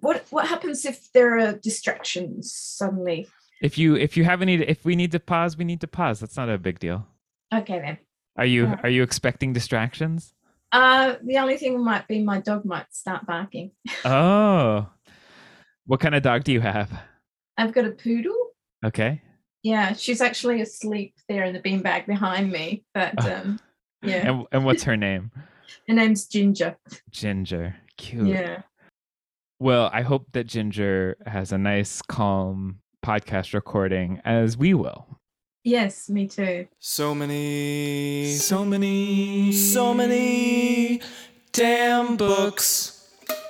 what what happens if there are distractions suddenly? If you if you have any if we need to pause, we need to pause. That's not a big deal. Okay then. Are you are you expecting distractions? Uh, the only thing might be my dog might start barking. Oh. What kind of dog do you have? I've got a poodle. Okay. Yeah, she's actually asleep there in the beanbag behind me. But um, yeah, And and what's her name? her name's Ginger. Ginger. Cute. Yeah. Well, I hope that Ginger has a nice calm podcast recording as we will. Yes, me too. So many, so many, so many damn books.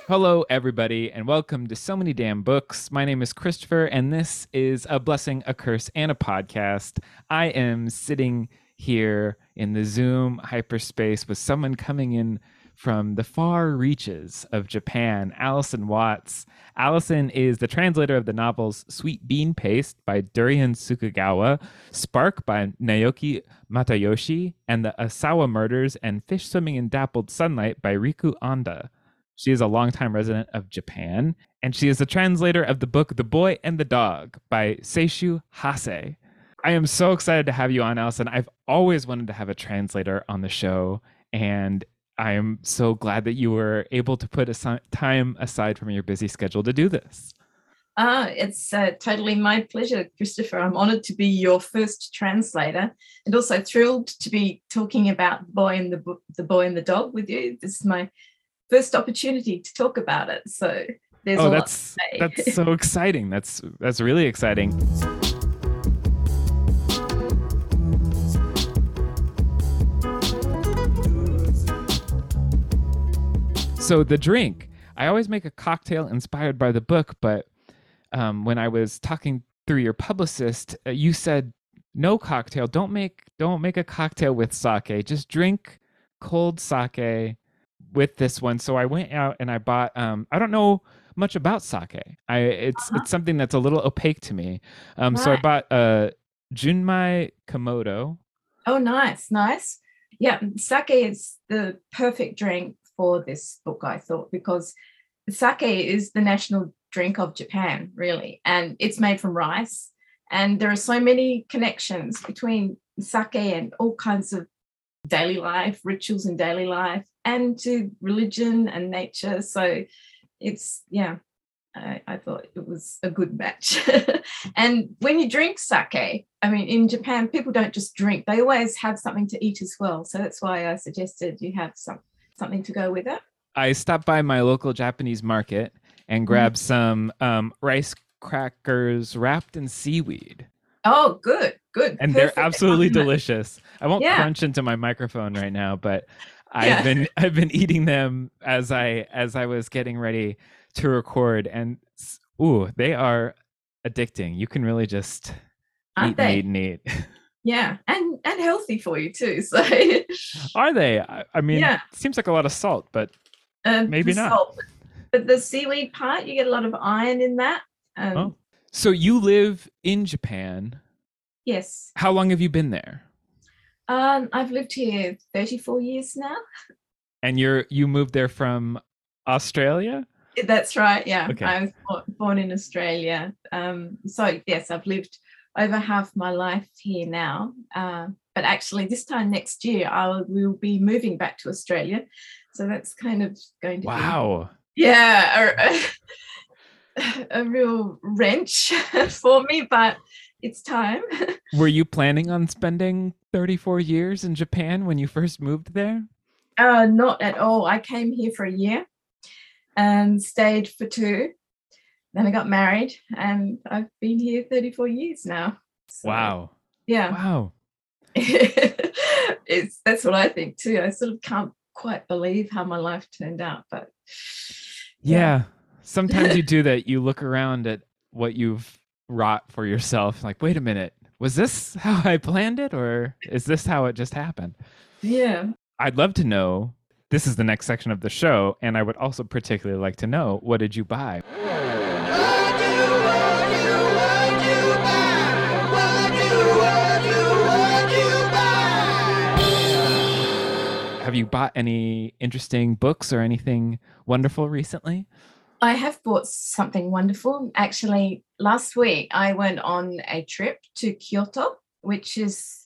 Hello, everybody, and welcome to So Many Damn Books. My name is Christopher, and this is A Blessing, a Curse, and a Podcast. I am sitting here in the Zoom hyperspace with someone coming in from the far reaches of Japan, Alison Watts. Alison is the translator of the novels Sweet Bean Paste by Durian Sukagawa, Spark by Naoki Matayoshi, and The Aosawa Murders and Fish Swimming in Dappled Sunlight by Riku Onda. She is a longtime resident of Japan, and she is the translator of the book The Boy and the Dog by Seishu Hase. I am so excited to have you on, Alison. I've always wanted to have a translator on the show, and I am so glad that you were able to put asi- time aside from your busy schedule to do this. Ah, it's uh, totally my pleasure, Christopher. I'm honored to be your first translator, and also thrilled to be talking about the boy and the Bo- the boy and the dog with you. This is my first opportunity to talk about it, so there's a oh, lot that's to say. that's so exciting. That's that's really exciting. So the drink, I always make a cocktail inspired by the book, but um, when I was talking through your publicist, uh, you said no cocktail. Don't make don't make a cocktail with sake. Just drink cold sake with this one. So I went out and I bought. Um, I don't know much about sake. I it's Uh-huh. it's something that's a little opaque to me. Um, so I bought uh, Junmai Komodo. Oh, nice, nice. Yeah, sake is the perfect drink for this book, I thought, because sake is the national drink of Japan, really, and it's made from rice. And there are so many connections between sake and all kinds of daily life, rituals in daily life, and to religion and nature. So it's, yeah, I, I thought it was a good match. and when you drink sake, I mean, in Japan, people don't just drink; they always have something to eat as well. So that's why I suggested you have some something to go with it. I stopped by my local Japanese market and grabbed some um, rice crackers wrapped in seaweed. Oh, good, good, and they're absolutely delicious. I won't Yeah. crunch into my microphone right now, but I've Yeah. been I've been eating them as I as I was getting ready to record, and ooh, they are addicting. You can really just Aren't eat they? and eat and eat. Yeah, and and healthy for you too. So Are they? I, I mean, Yeah. it seems like a lot of salt, but um, Maybe not. salt. But the seaweed part, you get a lot of iron in that. Um, Oh. so you live in Japan. Yes, How long have you been there? um, I've lived here 34 years now. And you're you moved there from Australia? That's right. Yeah, Okay. I was born in Australia. Um, so yes, I've lived over half my life here now. Uh, but actually, this time next year, I will be moving back to Australia. So that's kind of going to be Wow. yeah, a, a real wrench for me, but it's time. Were you planning on spending 34 years in Japan when you first moved there? Uh, not at all. I came here for a year and stayed for two. Then I got married, and I've been here 34 years now. So, Wow. Yeah, Wow. it's that's what I think too. I sort of can't quite believe how my life turned out, but Yeah. Sometimes you do that. You look around at what you've wrought for yourself, like, wait a minute, was this how I planned it, or is this how it just happened? yeah. I'd love to know. This is the next section of the show, and I would also particularly like to know what did you buy? Have you bought any interesting books or anything wonderful recently? I have bought something wonderful. Actually, last week I went on a trip to Kyoto, which is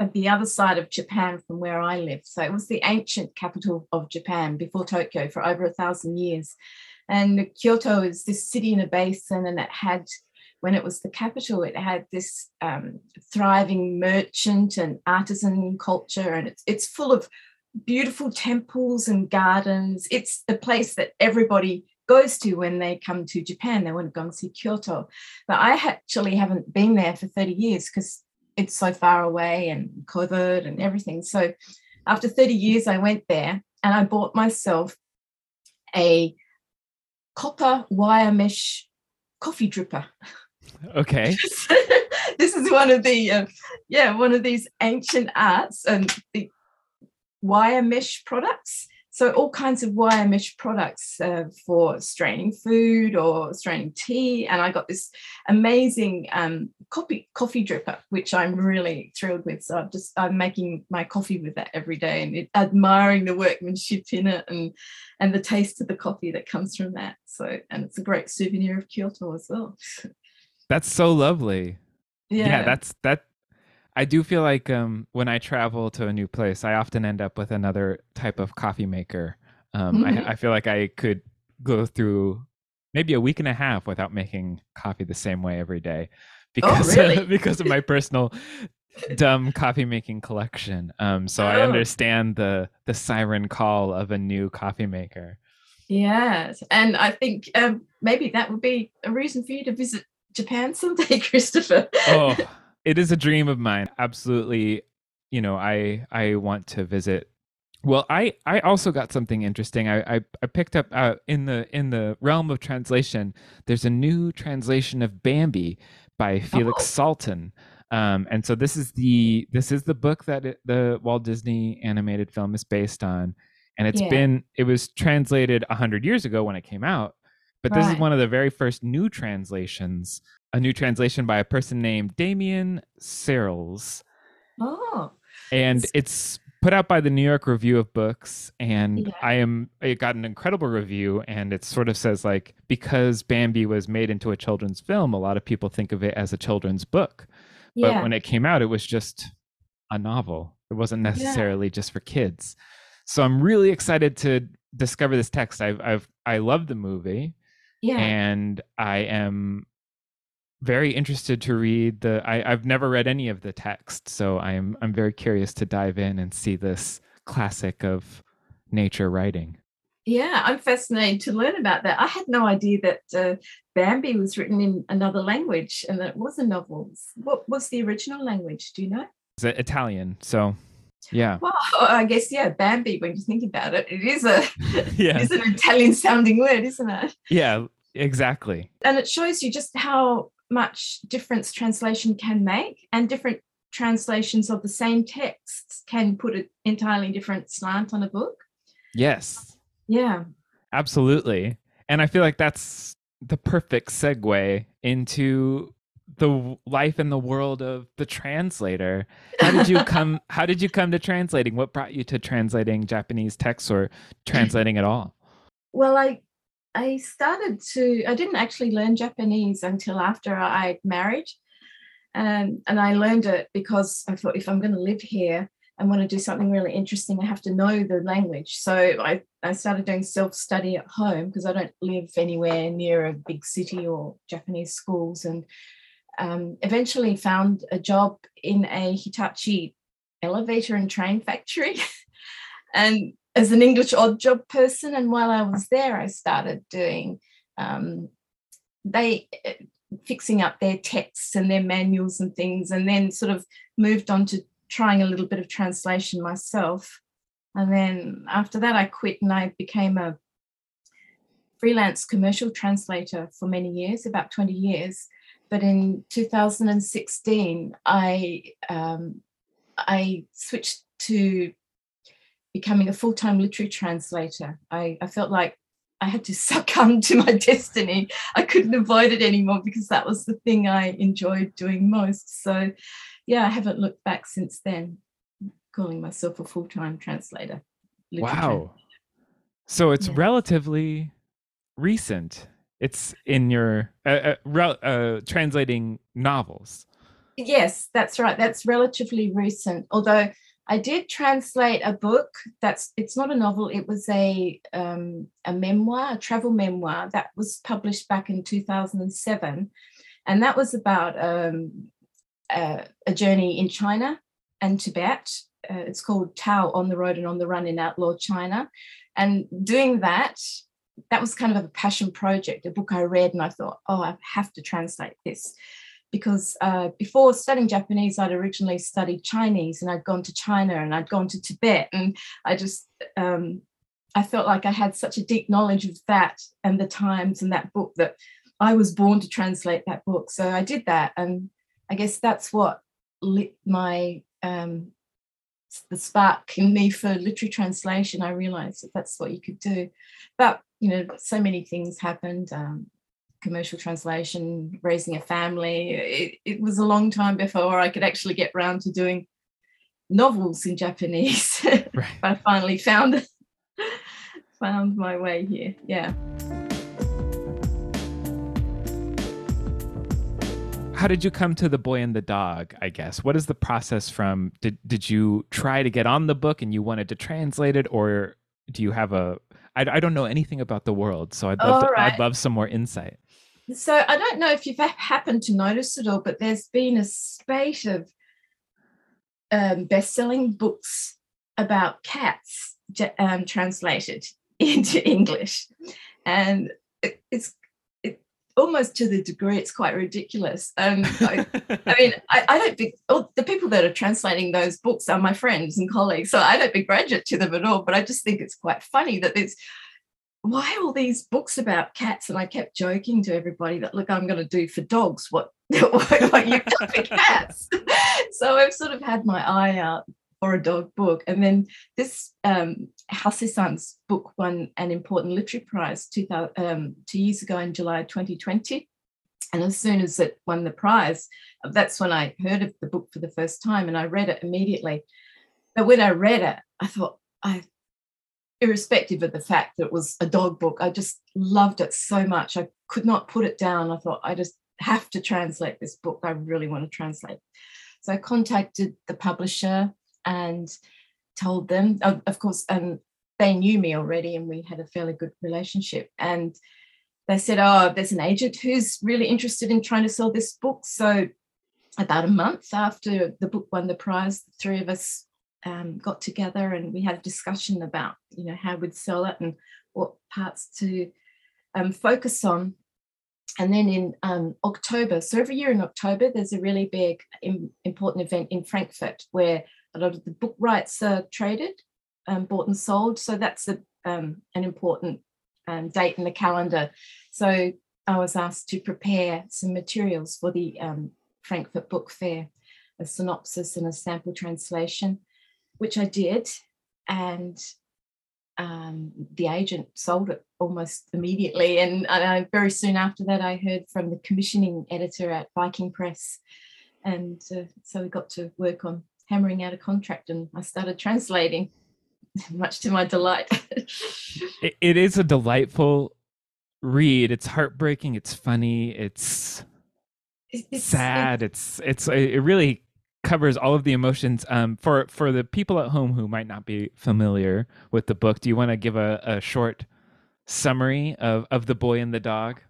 at the other side of Japan from where I live. So it was the ancient capital of Japan before Tokyo for over a thousand years. And Kyoto is this city in a basin, and it had, when it was the capital, it had this um, thriving merchant and artisan culture, and it's it's full of beautiful temples and gardens. It's the place that everybody goes to when they come to Japan. They want to go and see Kyoto. But I actually haven't been there for 30 years because it's so far away and COVID and everything. So after 30 years, I went there and I bought myself a copper wire mesh coffee dripper. Okay. this is one of the uh, yeah one of these ancient arts and the wire mesh products. So all kinds of wire mesh products uh, for straining food or straining tea. And I got this amazing um, coffee coffee dripper, which I'm really thrilled with. So I'm just I'm making my coffee with that every day and it, admiring the workmanship in it and and the taste of the coffee that comes from that. So and it's a great souvenir of Kyoto as well. That's so lovely. Yeah, yeah that's that I do feel like um, when I travel to a new place, I often end up with another type of coffee maker. Um, Mhm. I, I feel like I could go through maybe a week and a half without making coffee the same way every day because really? because of my personal dumb coffee making collection. Um, so I Oh. understand the the siren call of a new coffee maker. Yes, and I think um, maybe that would be a reason for you to visit Japan someday, Christopher. oh it is a dream of mine. Absolutely you know i i want to visit. Well i i also got something interesting. I i, I picked up uh, in the in the realm of translation there's a new translation of bambi by felix Oh. Salten. Um, and so this is the this is the book that it, the walt disney animated film is based on. And it's Yeah. been it was translated 100 years ago when it came out but this is one of the very first new translations a new translation by a person named Damion Searls. Oh, And it's put out by the New York Review of Books. And Yeah. I am it got an incredible review. And it sort of says like because Bambi was made into a children's film, a lot of people think of it as a children's book. But yeah. when it came out, it was just a novel. It wasn't necessarily just for kids. So I'm really excited to discover this text. I've I've I love the movie yeah. and I am very interested to read the I, I've never read any of the text, so I'm I'm very curious to dive in and see this classic of nature writing. Yeah, I'm fascinated to learn about that. I had no idea that uh, Bambi was written in another language and that it was a novel. What was the original language? Do you know? It's Italian, so yeah. Well, I guess yeah, Bambi. When you think about it, it is a Yeah. is an Italian sounding word, isn't it? Yeah, exactly. And it shows you just how much difference translation can make, and different translations of the same texts can put an entirely different slant on a book. Yes. Yeah. Absolutely. And I feel like that's the perfect segue into the life and the world of the translator. How did you come how did you come to translating? What brought you to translating Japanese texts or translating at all? Well, I I started to I didn't actually learn Japanese until after I married. And and I learned it because I thought if I'm going to live here and want to do something really interesting, I have to know the language. So I, I started doing self-study at home because I don't live anywhere near a big city or Japanese schools. And um, eventually found a job in a Hitachi elevator and train factory. and as an English odd job person, and while I was there, I started doing um, they uh, fixing up their texts and their manuals and things, and then sort of moved on to trying a little bit of translation myself. And then after that, I quit and I became a freelance commercial translator for many years, about 20 years. But in 2016, I um, I switched to becoming a full-time literary translator. I, I felt like I had to succumb to my destiny. I couldn't avoid it anymore because that was the thing I enjoyed doing most. So yeah, I haven't looked back since then, calling myself a full-time translator. literary Wow. So it's Yeah. relatively recent. It's in your uh, uh, uh, translating novels. Yes, that's right. That's relatively recent. Although I did translate a book that's it's not a novel. It was a um, a memoir, a travel memoir that was published back in 2007, and that was about um, a, a journey in China and Tibet. Uh, it's called Tao on the Road and on the Run in Outlaw China, and doing that that was kind of a passion project, a book I read, and I thought, oh, I have to translate this. Because uh, before studying Japanese, I'd originally studied Chinese and I'd gone to China and I'd gone to Tibet. And I just, um, I felt like I had such a deep knowledge of that and the times and that book that I was born to translate that book. So I did that. And I guess that's what lit my um, the spark in me for literary translation. I realized that that's what you could do. But you know, so many things happened. Um, commercial translation, raising a family. It, it was a long time before I could actually get round to doing novels in Japanese. Right. but I finally found found my way here. Yeah. how did you come to the boy and the dog i guess what is the process from did, did you try to get on the book and you wanted to translate it or do you have a I, I don't know anything about the world, so I'd love to, right. I'd love some more insight. So I don't know if you've happened to notice it all, but there's been a spate of um, best-selling books about cats um, translated into English, and it, it's almost to the degree it's quite ridiculous. Um, I, I, mean, I, I don't think oh, the people that are translating those books are my friends and colleagues, so I don't begrudge it to them at all. But I just think it's quite funny that there's why all these books about cats? And I kept joking to everybody that look, I'm going to do for dogs what what you've done for cats. so I've sort of had my eye out for a dog book. And then this um, Hase-san's book won an important literary prize two, um, two years ago in July 2020. And as soon as it won the prize, that's when I heard of the book for the first time and I read it immediately. But when I read it, I thought, I, irrespective of the fact that it was a dog book, I just loved it so much. I could not put it down. I thought, I just have to translate this book. I really want to translate. So I contacted the publisher and told them, of course, and they knew me already and we had a fairly good relationship. And they said, Oh, there's an agent who's really interested in trying to sell this book. So, about a month after the book won the prize, the three of us um, got together and we had a discussion about, you know, how we'd sell it and what parts to um, focus on. And then in um, October, so every year in October, there's a really big, important event in Frankfurt where a lot of the book rights are traded, um, bought and sold. So that's a, um, an important um, date in the calendar. So I was asked to prepare some materials for the Frankfurt Book Fair, a synopsis and a sample translation, which I did. And um, the agent sold it almost immediately. And uh, very soon after that, I heard from the commissioning editor at Viking Press. And uh, so we got to work on hammering out a contract and I started translating, much to my delight. it, it is a delightful read. It's heartbreaking. It's funny. It's, it's sad. It's, it's, it really covers all of the emotions. Um, for, for the people at home who might not be familiar with the book, do you want to give a, a short summary of, of The Boy and the Dog?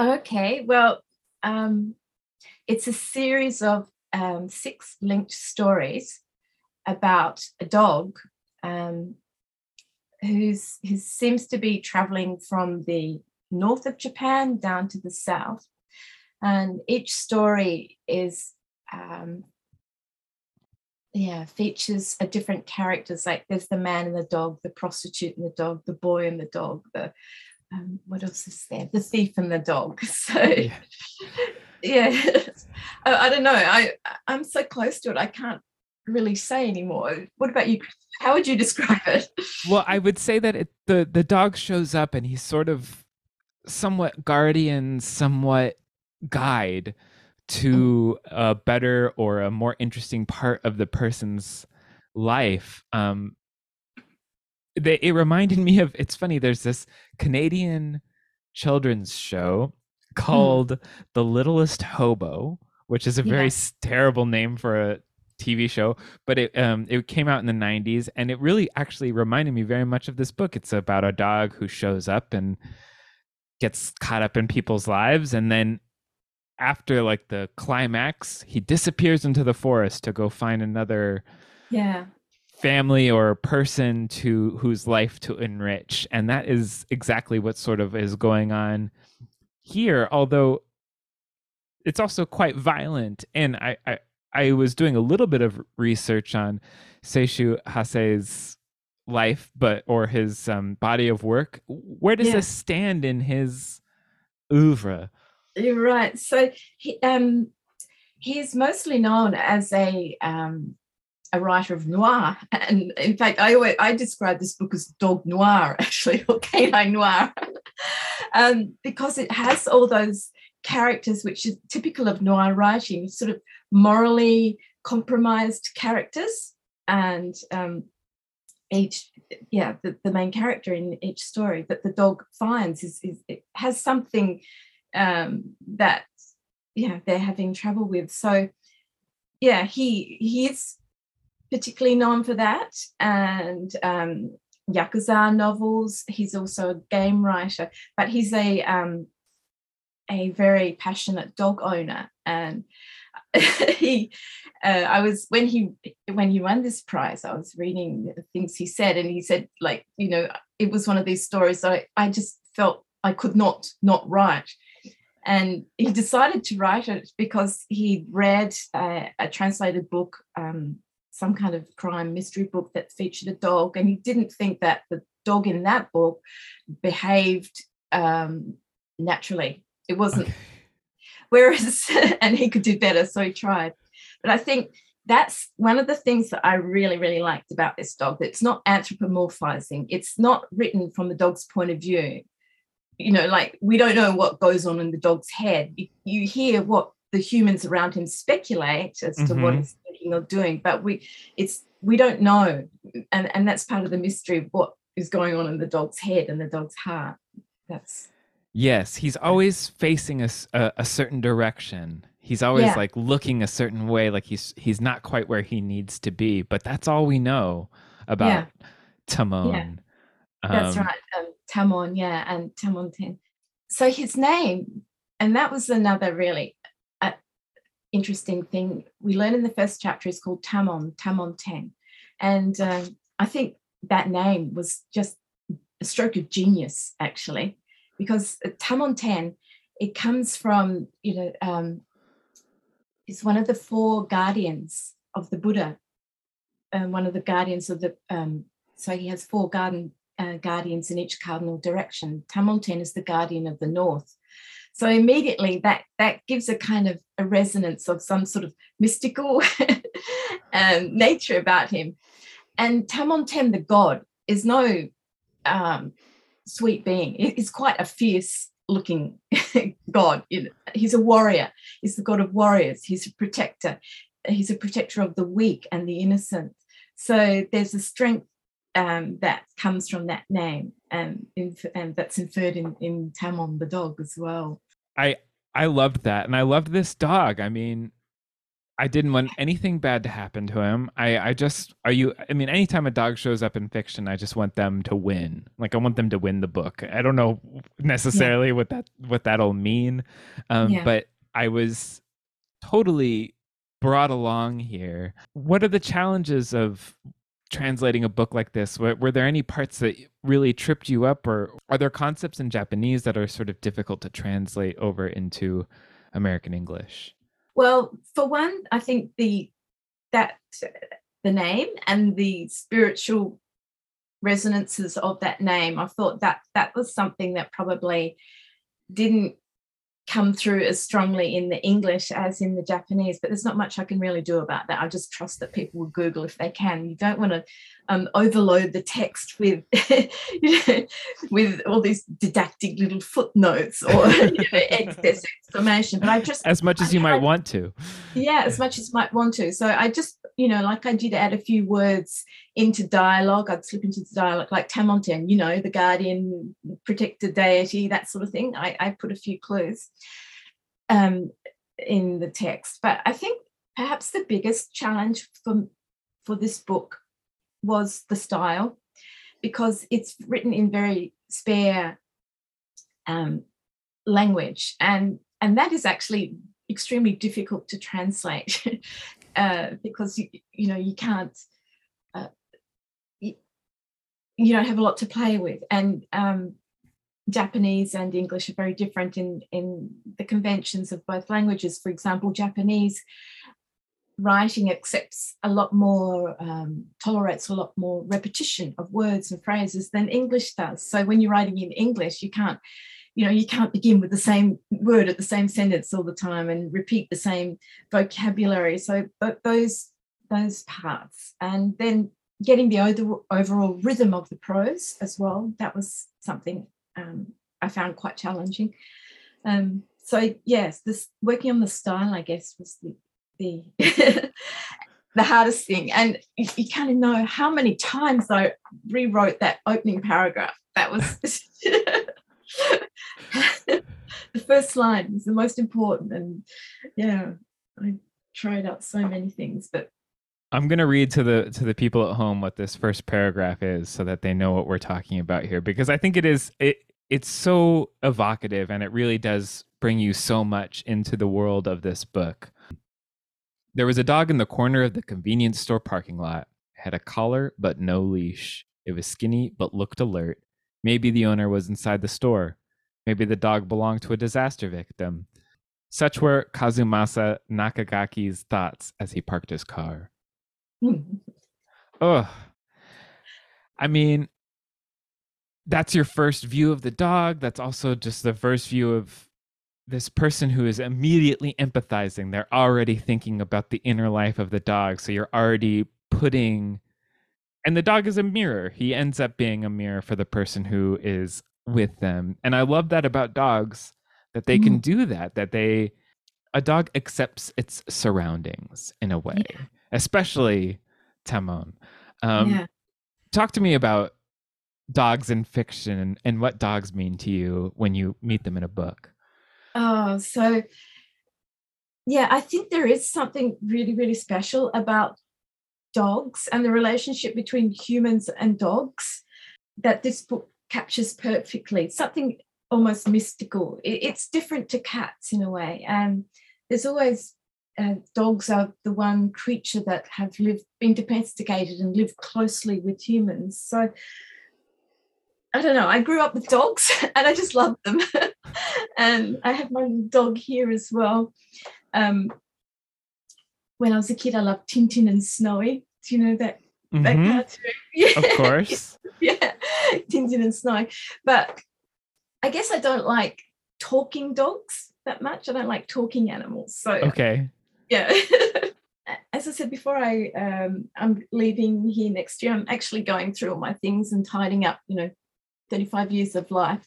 Okay. Well, um, it's a series of um, six linked stories about a dog um, who's who seems to be traveling from the north of Japan down to the south, and each story is um, yeah features a different characters. Like there's the man and the dog, the prostitute and the dog, the boy and the dog, the um, what else is there? The thief and the dog. So yeah yeah I, I, don't know i i'm so close to it i can't really say anymore what about you how would you describe it well i would say that it, the the dog shows up and he's sort of somewhat guardian somewhat guide to a better or a more interesting part of the person's life um they, it reminded me of it's funny there's this canadian children's show called mm. The Littlest Hobo, which is a very yeah. terrible name for a TV show, but it um it came out in the 90s and it really actually reminded me very much of this book. It's about a dog who shows up and gets caught up in people's lives and then after like the climax, he disappears into the forest to go find another yeah. family or person to whose life to enrich. And that is exactly what sort of is going on here although it's also quite violent. And i i, I was doing a little bit of research on seishu hase's life but or his um, body of work. Where does yeah. this stand in his oeuvre you're right so he um he's mostly known as a um a writer of noir. And in fact, I always, I describe this book as dog noir, actually, or canine noir, um, because it has all those characters which is typical of noir writing, sort of morally compromised characters. And um, each, yeah, the, the main character in each story that the dog finds is, is it has something um, that, yeah, they're having trouble with. So, yeah, he he is particularly known for that, and um, Yakuza novels. He's also a game writer, but he's a um, a very passionate dog owner, and he. Uh, I was when he when he won this prize. I was reading the things he said, and he said like you know it was one of these stories that I, I just felt I could not not write and he decided to write it because he read uh, a translated book um, some kind of crime mystery book that featured a dog, and he didn't think that the dog in that book behaved um, naturally. It wasn't. Okay. Whereas, and he could do better, so he tried. But I think that's one of the things that I really, really liked about this dog. That it's not anthropomorphizing. It's not written from the dog's point of view. You know, like we don't know what goes on in the dog's head. You, you hear what the humans around him speculate as to mm-hmm. what he's thinking or doing, but we it's we don't know, and and that's part of the mystery of what is going on in the dog's head and the dog's heart. That's yes, he's always facing a, a, a certain direction. He's always yeah. like looking a certain way, like he's he's not quite where he needs to be. But that's all we know about yeah. Tamon. Yeah. That's um, right, um, Tamon. Yeah, and Tamonten. So his name, and that was another really interesting thing we learn in the first chapter is called Tamon, Tamonten. And um, I think that name was just a stroke of genius, actually, because Tamonten, it comes from, you know, um, it's one of the four guardians of the Buddha, and one of the guardians of the, um, so he has four garden, uh, guardians in each cardinal direction. Tamonten is the guardian of the north. So immediately that that gives a kind of a resonance of some sort of mystical um, nature about him. And Tamonten, the god, is no um, sweet being. He's quite a fierce looking god. He's a warrior. He's the god of warriors. He's a protector. He's a protector of the weak and the innocent. So there's a strength um, that comes from that name and, and that's inferred in, in Tamon the dog as well. I I loved that, and I loved this dog. I mean, I didn't want anything bad to happen to him. I I just are you. I mean, anytime a dog shows up in fiction, I just want them to win. Like I want them to win the book. I don't know necessarily yeah. what that what that'll mean, um, yeah. but I was totally brought along here. What are the challenges of translating a book like this? Were, were, there any parts that really tripped you up, or are there concepts in Japanese that are sort of difficult to translate over into American English? Well, for one, I think the that the name and the spiritual resonances of that name, I thought that that was something that probably didn't come through as strongly in the English as in the Japanese, but there's not much I can really do about that. I just trust that people will Google if they can. You don't want to um, overload the text with you know, with all these didactic little footnotes or you know, excess information. But I just as much as I you might want to. Yeah, as much as you might want to. So I just you know, like I did add a few words into dialogue. I'd slip into the dialogue like Tamonten, you know, the guardian, protector deity, that sort of thing. I, I put a few clues um, in the text. But I think perhaps the biggest challenge for, for this book was the style because it's written in very spare um, language and and that is actually extremely difficult to translate uh, because you, you know you can't uh, you, don't have a lot to play with and um, Japanese and English are very different in in the conventions of both languages. For example, Japanese writing accepts a lot more, um, tolerates a lot more repetition of words and phrases than English does. So when you're writing in English, you can't, you know, you can't begin with the same word at the same sentence all the time and repeat the same vocabulary. So but those those parts, and then getting the overall rhythm of the prose as well. That was something um, I found quite challenging. Um, so yes, this working on the style, I guess, was the the the hardest thing. And you, you kind of know how many times I rewrote that opening paragraph. That was the first line is the most important. And yeah, I tried out so many things, but I'm gonna read to the to the people at home what this first paragraph is so that they know what we're talking about here because I think it is it it's so evocative and it really does bring you so much into the world of this book. There was a dog in the corner of the convenience store parking lot. It had a collar but no leash. It was skinny but looked alert. Maybe the owner was inside the store. Maybe the dog belonged to a disaster victim. Such were Kazumasa Nakagaki's thoughts as he parked his car. oh, I mean, that's your first view of the dog. That's also just the first view of this person who is immediately empathizing they're already thinking about the inner life of the dog so you're already putting and the dog is a mirror he ends up being a mirror for the person who is with them and i love that about dogs that they mm. can do that that they a dog accepts its surroundings in a way yeah. especially tamon um, yeah. talk to me about dogs in fiction and, and what dogs mean to you when you meet them in a book Oh, so yeah, I think there is something really, really special about dogs and the relationship between humans and dogs that this book captures perfectly. Something almost mystical. It's different to cats in a way. And there's always uh, dogs are the one creature that have lived, been domesticated and lived closely with humans. So I don't know. I grew up with dogs and I just love them. and I have my dog here as well. Um, when I was a kid, I loved Tintin and Snowy. Do you know that mm-hmm. that cartoon? Yeah. Of course. yeah, Tintin and Snowy. But I guess I don't like talking dogs that much. I don't like talking animals. So okay. Yeah. As I said before, I um, I'm leaving here next year. I'm actually going through all my things and tidying up, you know, 35 years of life.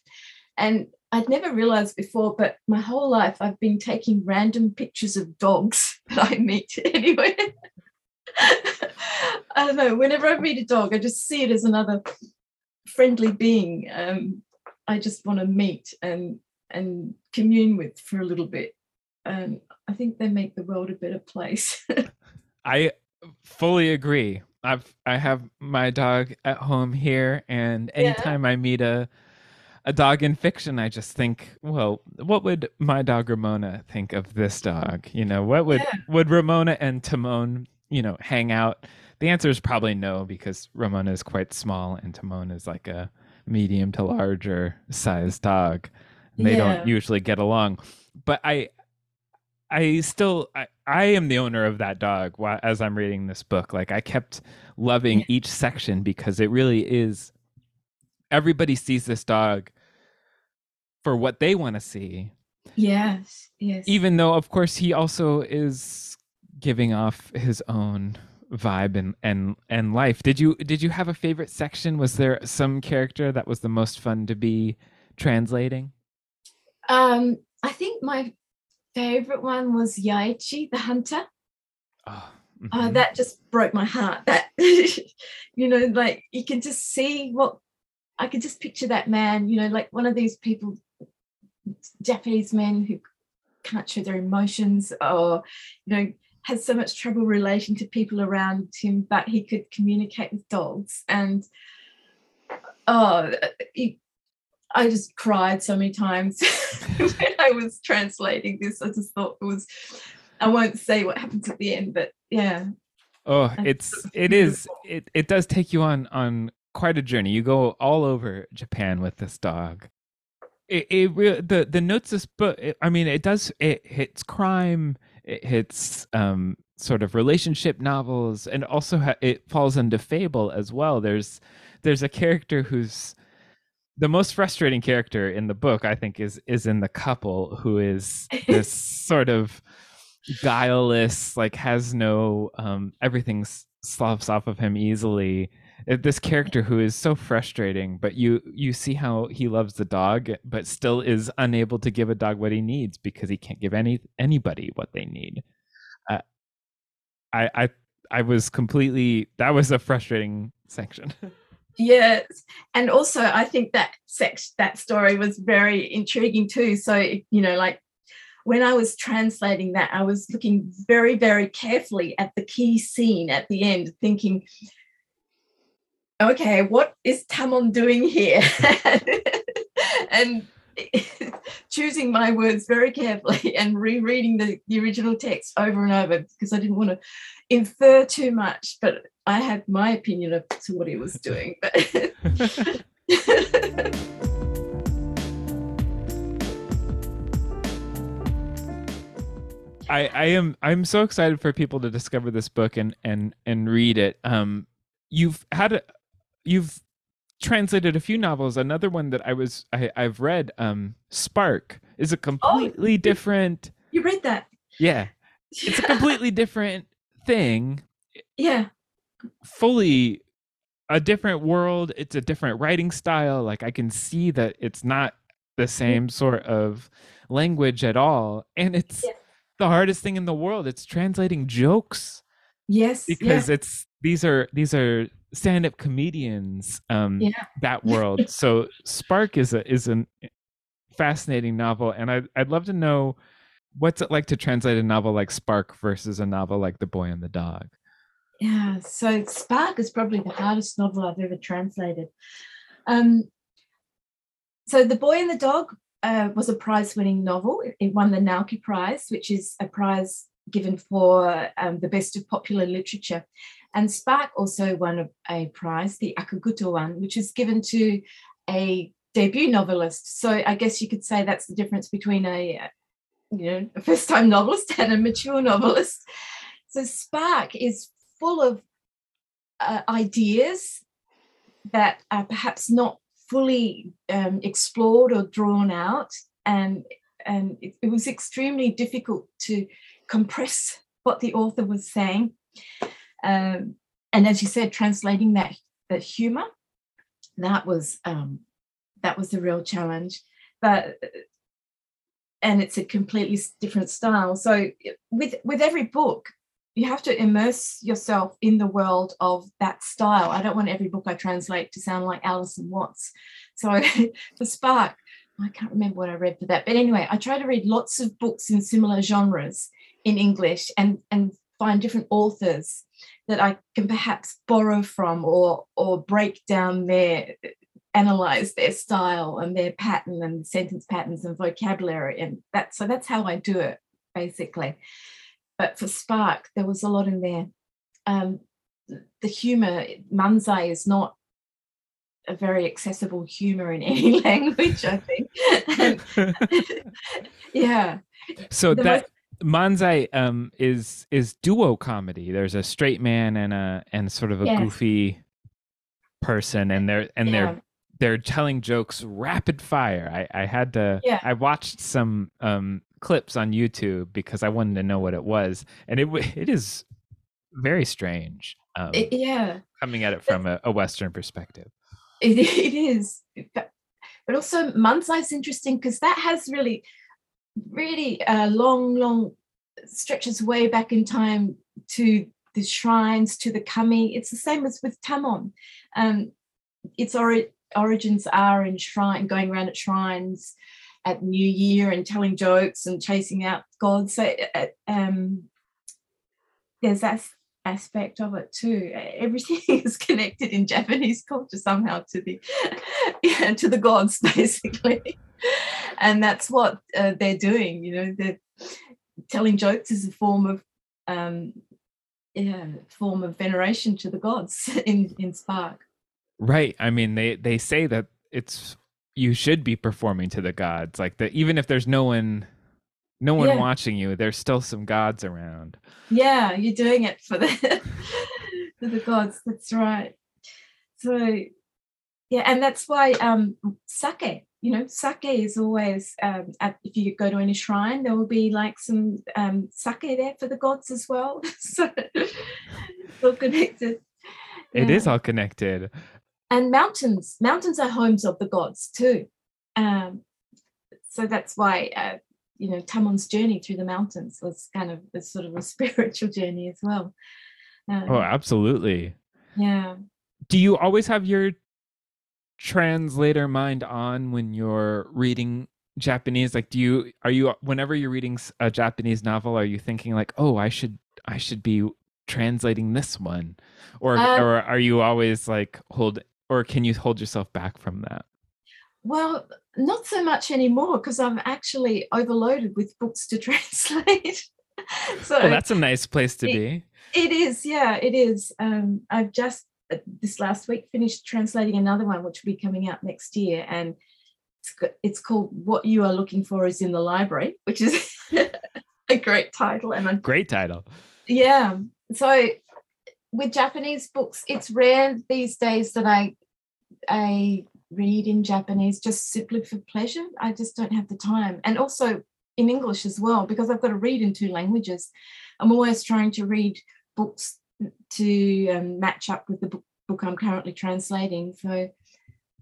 And I'd never realized before, but my whole life I've been taking random pictures of dogs that I meet anywhere. I don't know, whenever I meet a dog, I just see it as another friendly being. Um, I just want to meet and and commune with for a little bit. And I think they make the world a better place. I fully agree. I've I have my dog at home here, and anytime yeah. I meet a a dog in fiction, I just think, well, what would my dog Ramona think of this dog? You know, what would yeah. would Ramona and Timon, you know, hang out? The answer is probably no because Ramona is quite small and Timon is like a medium to larger sized dog. And They yeah. don't usually get along. But I I still I, I am the owner of that dog while, as I'm reading this book. Like I kept loving each section because it really is everybody sees this dog for what they want to see. Yes, yes. Even though of course he also is giving off his own vibe and and and life. Did you did you have a favorite section? Was there some character that was the most fun to be translating? Um I think my favorite one was Yaichi, the hunter. Oh, mm-hmm. uh, that just broke my heart. That you know, like you can just see what I can just picture that man, you know, like one of these people, Japanese men who can't show their emotions or, you know, has so much trouble relating to people around him, but he could communicate with dogs. And oh, he, I just cried so many times when I was translating this. I just thought it was, I won't say what happens at the end, but yeah. Oh, it's it is it it does take you on on quite a journey. You go all over Japan with this dog. It, it the the notes this book. It, I mean, it does. It hits crime. It hits um, sort of relationship novels, and also ha- it falls into fable as well. There's there's a character who's the most frustrating character in the book. I think is is in the couple who is this sort of guileless, like has no um, everything sloughs off of him easily this character who is so frustrating but you you see how he loves the dog but still is unable to give a dog what he needs because he can't give any anybody what they need. Uh, i i i was completely that was a frustrating section. Yes. And also i think that sex that story was very intriguing too. So you know like when I was translating that, I was looking very, very carefully at the key scene at the end, thinking, okay, what is Tamon doing here? and choosing my words very carefully and rereading the, the original text over and over because I didn't want to infer too much, but I had my opinion of to what he was doing. But I, I am I'm so excited for people to discover this book and and and read it. Um, you've had a, you've translated a few novels. Another one that I was I, I've read, um, Spark, is a oh, completely oh, different. You read that? Yeah, it's a completely different thing. Yeah, fully a different world. It's a different writing style. Like I can see that it's not the same sort of language at all, and it's. Yeah. The hardest thing in the world. It's translating jokes. Yes, because yeah. it's these are these are stand-up comedians um yeah. that world. So spark is a is a fascinating novel and I, i'd love to know what's it like to translate a novel like spark versus a novel like the boy and the dog? Yeah so spark is probably the hardest novel i've ever translated. Um so the boy and the dog uh, was a prize-winning novel. It won the Naoki prize which is a prize given for um, the best of popular literature and Spark also won a, a prize, the Akutagawa one, which is given to a debut novelist. So I guess you could say that's the difference between a you know a first time novelist and a mature novelist. So Spark is full of uh, ideas that are perhaps not fully um, explored or drawn out, and and it, it was extremely difficult to compress what the author was saying. Um, and as you said, translating that that humor, that was um, that was a real challenge. But and it's a completely different style. So with with every book, you have to immerse yourself in the world of that style. I don't want every book I translate to sound like Alison Watts. So for Spark, I can't remember what I read for that. But anyway, I try to read lots of books in similar genres in English and and find different authors that I can perhaps borrow from or or break down their analyze their style and their pattern and sentence patterns and vocabulary and that so that's how I do it basically. But for Spark, there was a lot in there. Um, the humor, Manzai is not a very accessible humor in any language, I think. yeah. So the that Manzai um, is is duo comedy. There's a straight man and a and sort of a yes. goofy person, and they're and yeah. they're they're telling jokes rapid fire. I I had to yeah. I watched some um, clips on YouTube because I wanted to know what it was, and it it is very strange. Um, it, yeah, coming at it from a, a Western perspective. It, it is, but, but also Manzai is interesting because that has really really uh, long, long stretches way back in time to the shrines to the kami. It's the same as with Tamon. Um, its ori- origins are in shrine, going around at shrines at New Year and telling jokes and chasing out gods. So uh, um, there's that aspect of it too. Everything is connected in Japanese culture somehow to the yeah, to the gods, basically. and that's what uh, they're doing. You know, they're telling jokes is a form of um, yeah, form of veneration to the gods in in Spark. Right. I mean, they they say that it's you should be performing to the gods, like that. Even if there's no one, no one yeah. watching you, there's still some gods around. Yeah, you're doing it for the for the gods. That's right. So, yeah, and that's why um sake you know, sake is always, um, at, if you go to any shrine, there will be like some um, sake there for the gods as well. so it's all connected. It yeah. is all connected. And mountains, mountains are homes of the gods too. Um, so that's why, uh, you know, Tamon's journey through the mountains was kind of a sort of a spiritual journey as well. Um, oh, absolutely. Yeah. Do you always have your translator mind on when you're reading Japanese? Like, do you are you whenever you're reading a Japanese novel, are you thinking like, oh, I should I should be translating this one, or um, or are you always like hold or can you hold yourself back from that? Well, not so much anymore because I'm actually overloaded with books to translate. so well, that's a nice place to it, be. It is, yeah, it is. Um, I've just uh, Uh, this last week finished translating another one which will be coming out next year and it's, it's called what you are looking for is in the library which is a great title and a great title. Yeah so with japanese books it's rare these days that i i read in japanese just simply for pleasure. I just don't have the time. And also in english as well because i've got to read in two languages. I'm always trying to read books to um, match up with the book, book I'm currently translating. So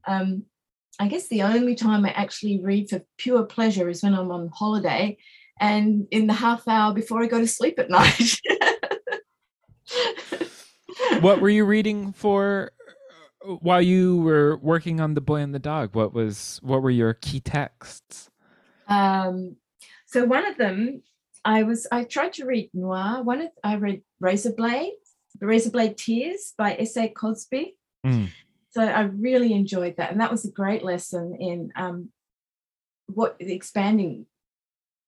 um, I guess the only time I actually read for pure pleasure is when I'm on holiday and in the half hour before I go to sleep at night. what were you reading for uh, while you were working on The Boy and the Dog? What was what were your key texts? Um, so one of them I was I tried to read noir. One of I read Razorblade, Razorblade Tears by S.A. Cosby. Mm. So I really enjoyed that, and that was a great lesson in um, what expanding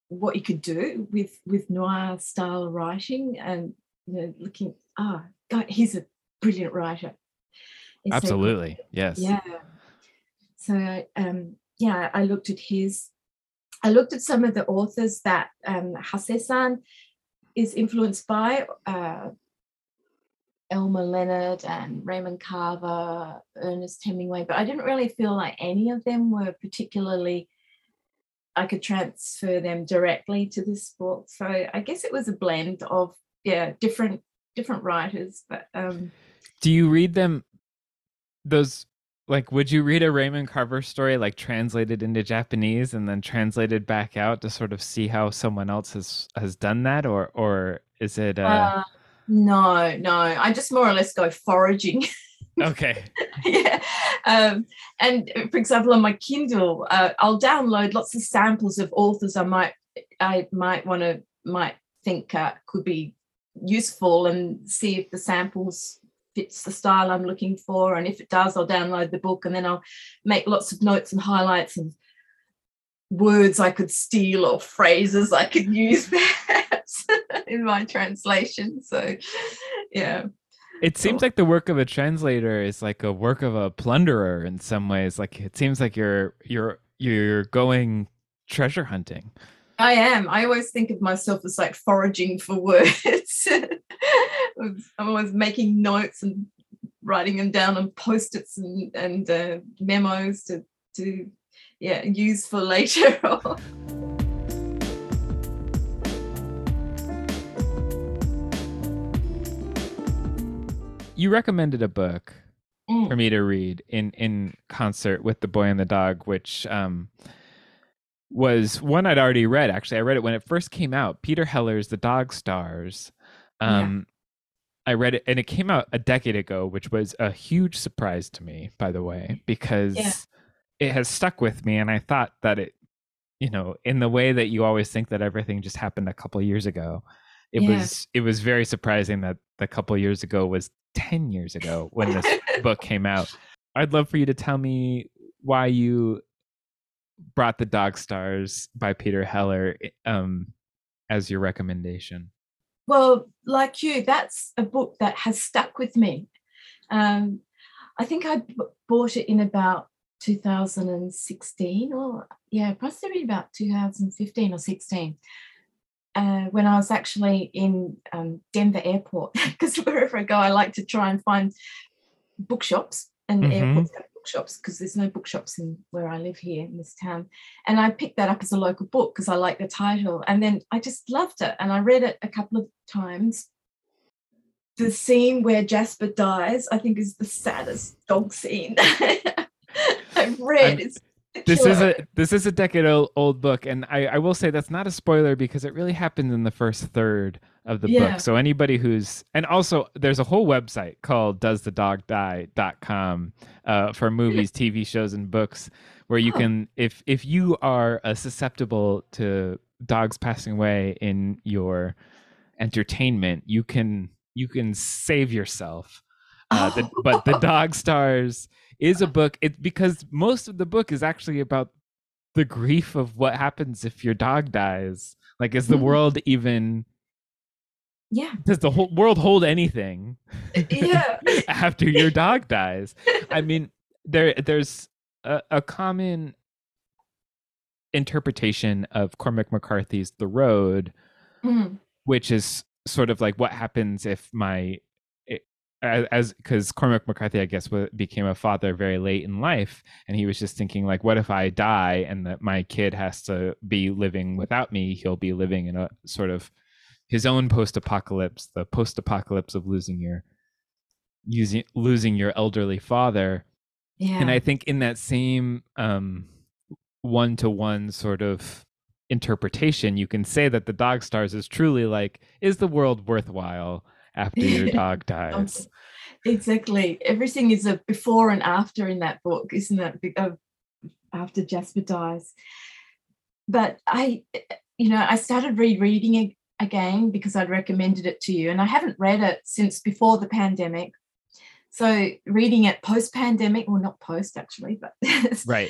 what you could do with with noir style writing, and you know, looking ah, oh, God, he's a brilliant writer. Absolutely, yes. Yeah. So um, yeah, I looked at his I looked at some of the authors that um, Hase-san is influenced by, uh, Elmore Leonard and Raymond Carver, Ernest Hemingway, but I didn't really feel like any of them were particularly, I could transfer them directly to this book. So I guess it was a blend of, yeah, different different writers. But um, do you read them those like would you read a Raymond Carver story like translated into Japanese and then translated back out to sort of see how someone else has has done that or or is it uh, uh no no. I just more or less go foraging. Okay. Yeah. Um and for example on my Kindle uh, I'll download lots of samples of authors I might I might want to might think uh, could be useful and see if the samples fits the style I'm looking for. And if it does, I'll download the book and then I'll make lots of notes and highlights and words I could steal or phrases I could use perhaps in my translation. So, yeah. It seems like the work of a translator is like a work of a plunderer in some ways. Like it seems like you're you're you're going treasure hunting. I am. I always think of myself as like foraging for words. I'm always making notes and writing them down on post-its and, and uh, memos to, to yeah useful later you recommended a book mm. for me to read in in concert with the boy and the dog which um was one I'd already read. Actually, I read it when it first came out. Peter Heller's The Dog Stars. Um, I read it and it came out a decade ago, which was a huge surprise to me, by the way, because Yeah. It has stuck with me. And I thought that it, you know, in the way that you always think that everything just happened a couple years ago, it Yeah. was it was very surprising that the couple years ago was 10 years ago when this book came out. I'd love for you to tell me why you brought the Dog Stars by Peter Heller um, as your recommendation. Well, like you, that's a book that has stuck with me. Um, I think I b- bought it in about 2016 or, yeah, possibly about 2015 or 16. Uh, when I was actually in um, Denver Airport, because wherever I go, I like to try and find bookshops and Mhm. airports have bookshops because there's no bookshops in where I live here in this town. And I picked that up as a local book because I like the title. And then I just loved it. And I read it a couple of times. The scene where Jasper dies, I think, is the saddest dog scene I've read. I'm- This is a this is a decade old, old book, and I, I will say that's not a spoiler because it really happens in the first third of the Yeah. book. So anybody who's and also there's a whole website called doesthedogdie.com uh, for movies, TV shows, and books where you Oh. can if if you are uh, susceptible to dogs passing away in your entertainment, you can you can save yourself. Uh, the, but the dog stars is a book it because most of the book is actually about the grief of what happens if your dog dies. Like is the Mhm. world even yeah, does the whole world hold anything yeah, after your dog dies? I mean there there's a, a common interpretation of cormac mccarthy's the road Mm, which is sort of like what happens if my as because Cormac McCarthy, I guess, became a father very late in life, and he was just thinking like, what if I die and that my kid has to be living without me? He'll be living in a sort of his own post-apocalypse, the post-apocalypse of losing your using losing your elderly father yeah. and i think in that same um one-to-one sort of interpretation you can say that the dog stars is truly like is the world worthwhile after your dog dies Exactly. Everything is a before and after in that book, isn't it? After Jasper dies. But I, you know, I started rereading it again because I'd recommended it to you, and I haven't read it since before the pandemic. So reading it post pandemic, well, not post actually, but right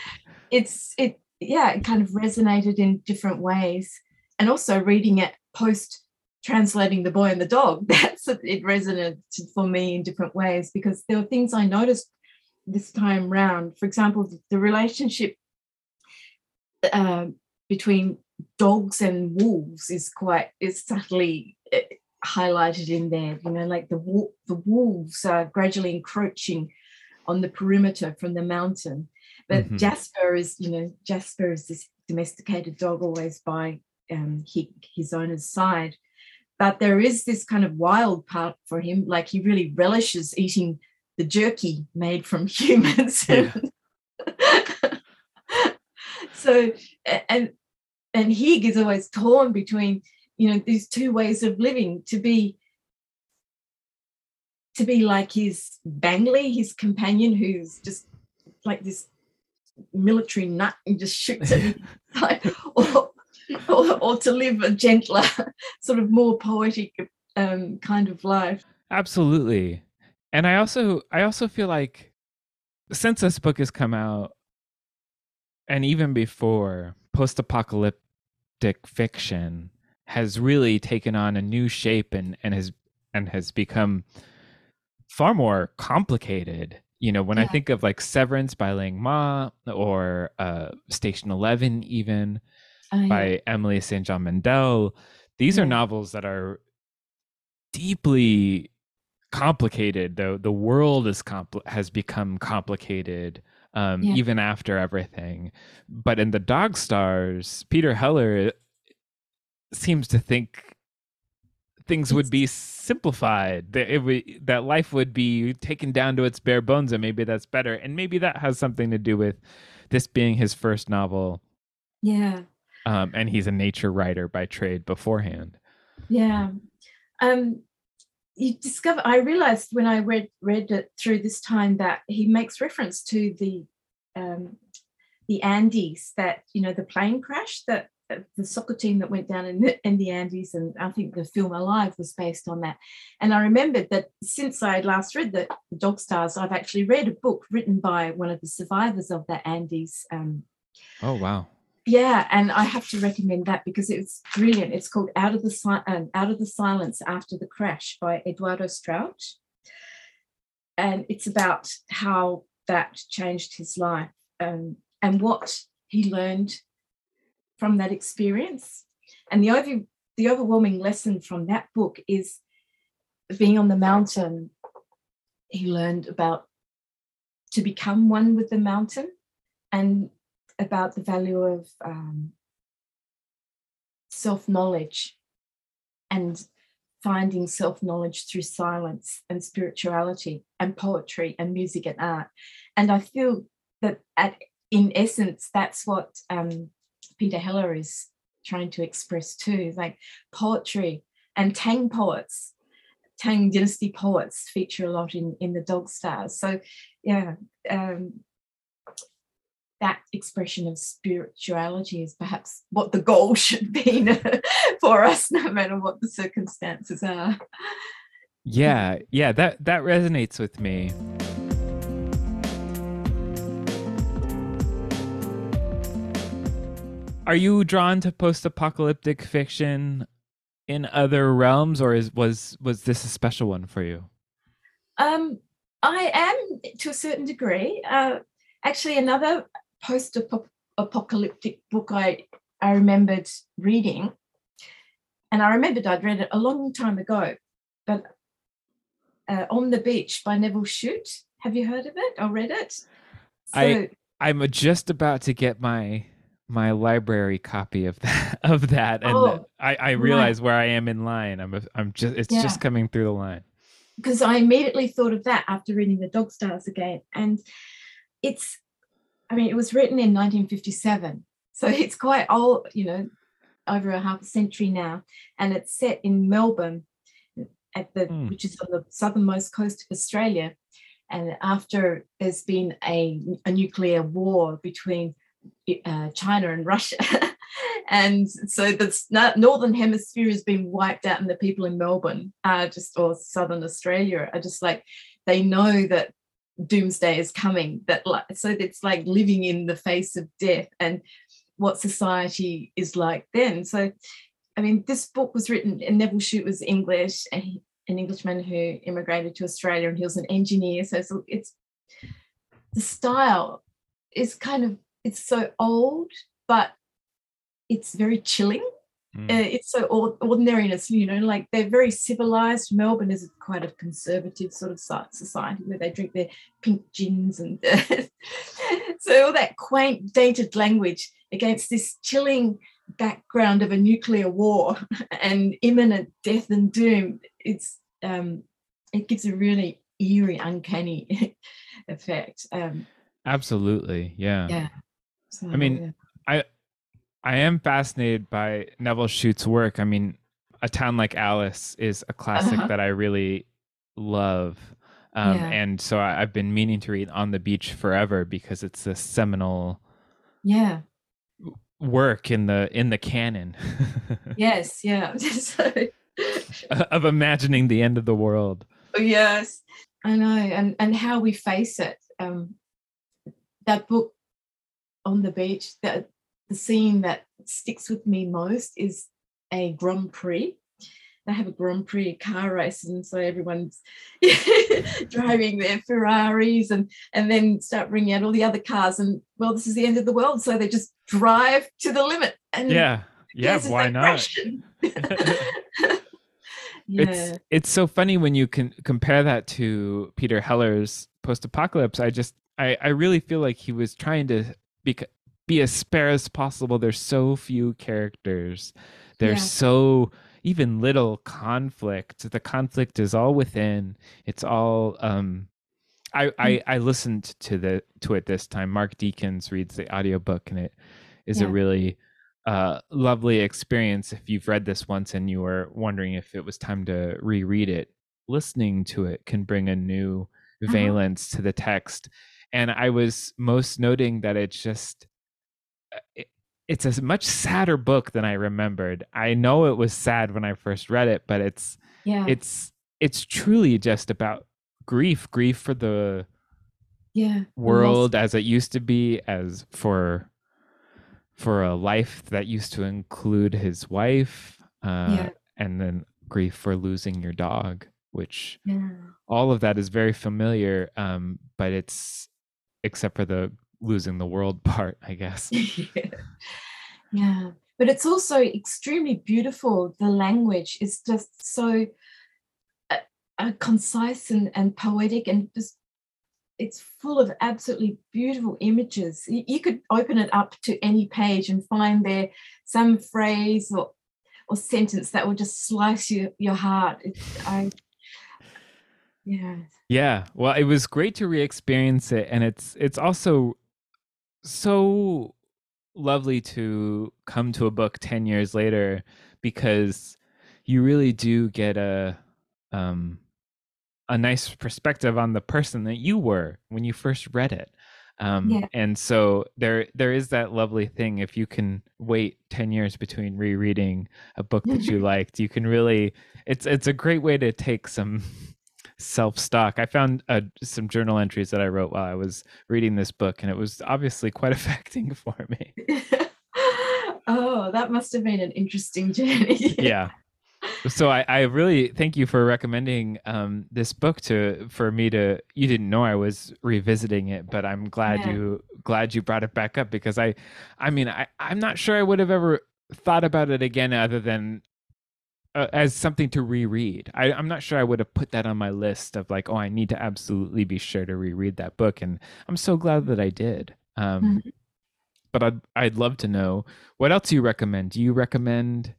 it's it yeah it kind of resonated in different ways and also reading it post translating the boy and the dog that's it resonated for me in different ways because there were things i noticed this time round for example the, relationship uh, between dogs and wolves is quite is subtly uh, highlighted in there you know like the the wolves are gradually encroaching on the perimeter from the mountain but Mhm. Jasper is, you know, Jasper is this domesticated dog always by um, he, his owner's side. But there is this kind of wild part for him, like he really relishes eating the jerky made from humans. Yeah. so, and and Hig is always torn between, you know, these two ways of living to be to be like his Bangley, his companion, who's just like this military nut and just shoots at him, like, or, or, or to live a gentler, sort of more poetic um, kind of life. absolutely. And i also i also feel like since this book has come out and even before post-apocalyptic fiction has really taken on a new shape and and has and has become far more complicated. You know when i think of like severance by Ling Ma or uh station 11 even Uh, by emily st john mandel these are novels that are deeply complicated though the world is compl- has become complicated um, Yeah. even after everything. But in the dog stars peter heller seems to think things would be simplified that it would, that life would be taken down to its bare bones and maybe that's better and maybe that has something to do with this being his first novel. Yeah, um, and he's a nature writer by trade beforehand yeah. Um, you discover i realized when i read read it through this time that he makes reference to the um, the andes that you know the plane crash that uh, the soccer team that went down in the, in the Andes, and I think the film Alive was based on that. And I remembered that since I had last read the, the Dog Stars, I've actually read a book written by one of the survivors of the Andes. Um, oh wow! Yeah, and I have to recommend that because it's brilliant. It's called Out of the um, Out of the Silence After the Crash by Eduardo Strauch, and it's about how that changed his life um, and what he learned from that experience. And the over, the overwhelming lesson from that book is being on the mountain. He learned about to become one with the mountain and about the value of um, self knowledge and finding self knowledge through silence and spirituality and poetry and music and art. And I feel that at in essence, that's what um, Peter Heller is trying to express too, like poetry and Tang poets. Tang dynasty poets feature a lot in, in the Dog Stars. So, yeah, um, that expression of spirituality is perhaps what the goal should be for us, no matter what the circumstances are. Yeah, yeah, that that resonates with me. Are you drawn to post-apocalyptic fiction in other realms, or is was was this a special one for you? Um, I am to a certain degree. Uh, actually, another post-apocalyptic book I I remembered reading, and I remembered I'd read it a long time ago, but uh, On the Beach by Nevil Shute. Have you heard of it or read it? So, I I'm just about to get my my library copy of that of that and Oh, I, I realize where I am in line. I'm a, I'm just it's Yeah. just coming through the line. because I immediately thought of that after reading the Dog Stars again. And it's, I mean, it was written in 1957. So it's quite old, you know, over a half a century now. And it's set in Melbourne, at the Hmm. which is on the southernmost coast of Australia. And after there's been a, a nuclear war between uh, China and Russia. and so the northern hemisphere has been wiped out, and the people in Melbourne, are just or southern Australia, are just like they know that doomsday is coming. That like so it's like living in the face of death and what society is like then. So, I mean, this book was written, and Nevil Shute was English, and he, an Englishman who immigrated to Australia, and he was an engineer. So it's, it's the style is kind of it's so old, but it's very chilling. Mm. Uh, it's so or- ordinariness, you know, like they're very civilized. Melbourne is quite a conservative sort of society where they drink their pink gins and so all that quaint, dated language against this chilling background of a nuclear war and imminent death and doom. It's um, it gives a really eerie, uncanny effect. Um, Absolutely. Yeah. yeah. So, I mean, yeah. I am fascinated by Nevil Shute's work. I mean, A Town Like Alice is a classic Uh-huh. that I really love. Um, Yeah. And so I, I've been meaning to read On the Beach Forever because it's a seminal yeah. work in the in the canon Yes. Yeah. so, of imagining the end of the world. yes i know and and how we face it um that book on the beach that the scene that sticks with me most is a grand prix they have a grand prix car race and so everyone's driving their ferraris and and then start bringing out all the other cars and well this is the end of the world so they just drive to the limit and Yeah. Yeah, why not? yeah It's it's so funny when you can compare that to Peter Heller's post-apocalypse. I just I I really feel like he was trying to be be as spare as possible. There's so few characters. There's Yeah. so even little conflict. The conflict is all within. It's all um I, I I listened to the to it this time. Mark Deakins reads the audiobook and it is a really uh, lovely experience if you've read this once and you were wondering if it was time to reread it. listening to it can bring a new Uh-huh. valence to the text. And I was most noting that it's just it, it's a much sadder book than I remembered. I know it was sad when I first read it, but it's Yeah. it's it's truly just about grief, grief for the yeah. world as it used to be as for for a life that used to include his wife uh Yeah. and then grief for losing your dog which Yeah. all of that is very familiar um but it's except for the losing the world part i guess yeah. yeah. But it's also extremely beautiful. The language is just so uh, uh, concise and, and poetic and just it's full of absolutely beautiful images. You, you could open it up to any page and find there some phrase or or sentence that will just slice your, your heart. It, I yeah. Yeah, well, it was great to re-experience it, and it's it's also so lovely to come to a book ten years later because you really do get a um a nice perspective on the person that you were when you first read it. Um, Yeah. and so there there is that lovely thing if you can wait 10 years between rereading a book that you liked you can really it's it's a great way to take some self stock i found uh, some journal entries that i wrote while i was reading this book and it was obviously quite affecting for me oh, that must have been an interesting journey. yeah so I, I really thank you for recommending um, this book to for me to you didn't know I was revisiting it but I'm glad Yeah. you glad you brought it back up because I I mean I I'm not sure I would have ever thought about it again other than uh, as something to reread I, I'm not sure I would have put that on my list of like oh I need to absolutely be sure to reread that book and I'm so glad that I did um, Mhm. but I'd I'd love to know what else you recommend do you recommend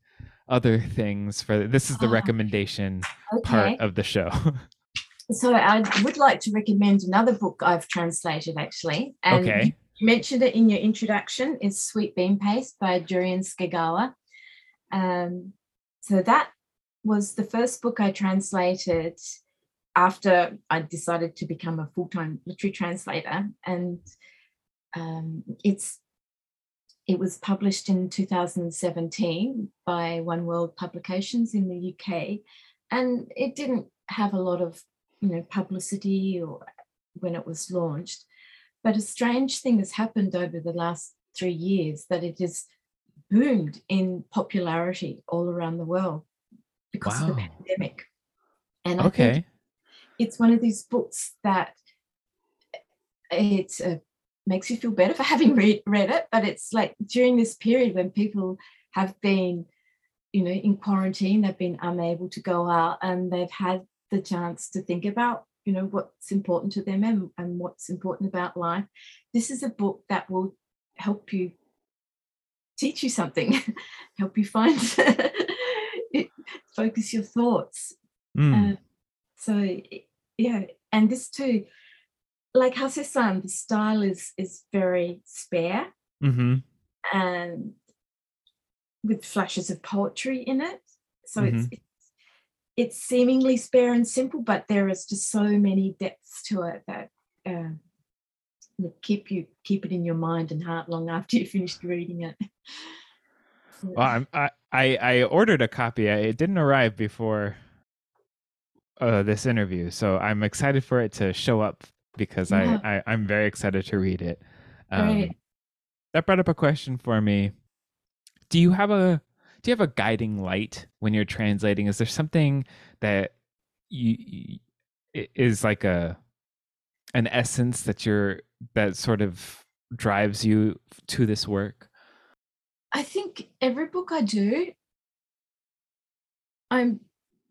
other things for this is the Ah, recommendation Okay. part of the show So I would like to recommend another book I've translated actually. And you- okay you mentioned it in your introduction is Sweet Bean Paste by Durian Sukegawa. Um, so that was the first book I translated after I decided to become a full-time literary translator. And um, it's it was published in 2017 by Oneworld Publications in the UK. And it didn't have a lot of you know publicity or when it was launched. But a strange thing has happened over the last three years that it has boomed in popularity all around the world because of the pandemic. And I think okay it's one of these books that it uh, makes you feel better for having read, read it, but it's like during this period when people have been, you know, in quarantine, they've been unable to go out and they've had the chance to think about, you know, what's important to them and, and what's important about life. This is a book that will help you teach you something, help you find it, focus your thoughts. Mm, Uh, so yeah, and this too, like Hase-san, the style is is very spare mhm. and with flashes of poetry in it. So it's it's it's seemingly spare and simple, but there is just so many depths to it that uh, keep you keep it in your mind and heart long after you finished reading it. So well I'm, I, I i ordered a copy it didn't arrive before uh, this interview so i'm excited for it to show up because Yeah. I, I i'm very excited to read it um, Great. that brought up a question for me do you have a do you have a guiding light when you're translating is there something that you, you is like a an essence that you're that sort of drives you to this work I think every book I do, I'm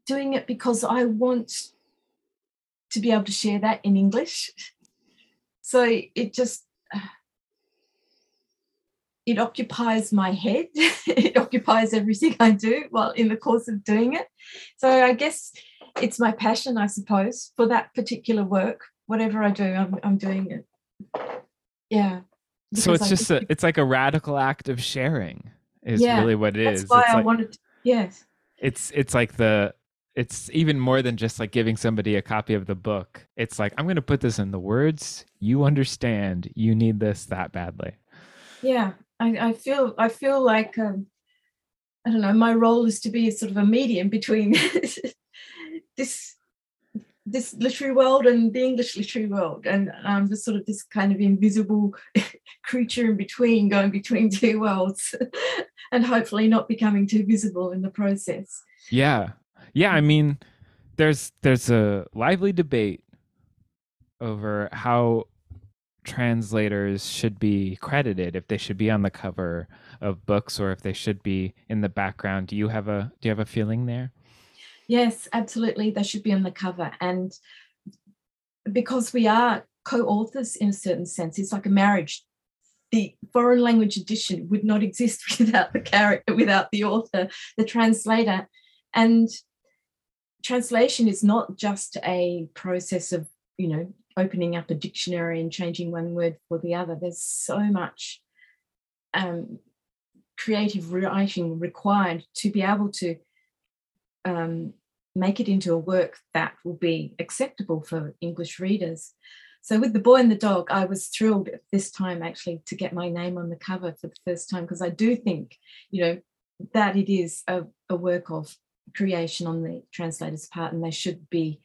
doing it because I want to be able to share that in English. So it just it occupies my head. it occupies everything I do while in the course of doing it. So I guess it's my passion, I suppose, for that particular work. Whatever I do, I'm, I'm doing it. Yeah. so it's I just a it's like a radical act of sharing is Yeah, really what it that's is why it's I like wanted. Yes. it's it's like the it's even more than just like giving somebody a copy of the book. It's like I'm going to put this in the words you understand. You need this that badly. Yeah, I, I feel I feel like um, I don't know. My role is to be sort of a medium between this this literary world and the English literary world, and I'm just sort of this kind of invisible creature in between, going between two worlds, and hopefully not becoming too visible in the process. Yeah, yeah. I mean, there's there's a lively debate over how translators should be credited if they should be on the cover of books or if they should be in the background do you have a do you have a feeling there yes absolutely they should be on the cover. And because we are co-authors in a certain sense it's like a marriage. The foreign language edition would not exist without the character without the author the translator. And translation is not just a process of you know opening up a dictionary and changing one word for the other. There's so much um, creative writing required to be able to um, make it into a work that will be acceptable for English readers. So with The Boy and the Dog, I was thrilled at this time actually to get my name on the cover for the first time because I do think, you know, that it is a, a work of creation on the translator's part and they should be